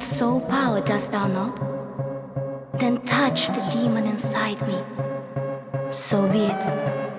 with soul power, dost thou not? Then touch the demon inside me. So be it.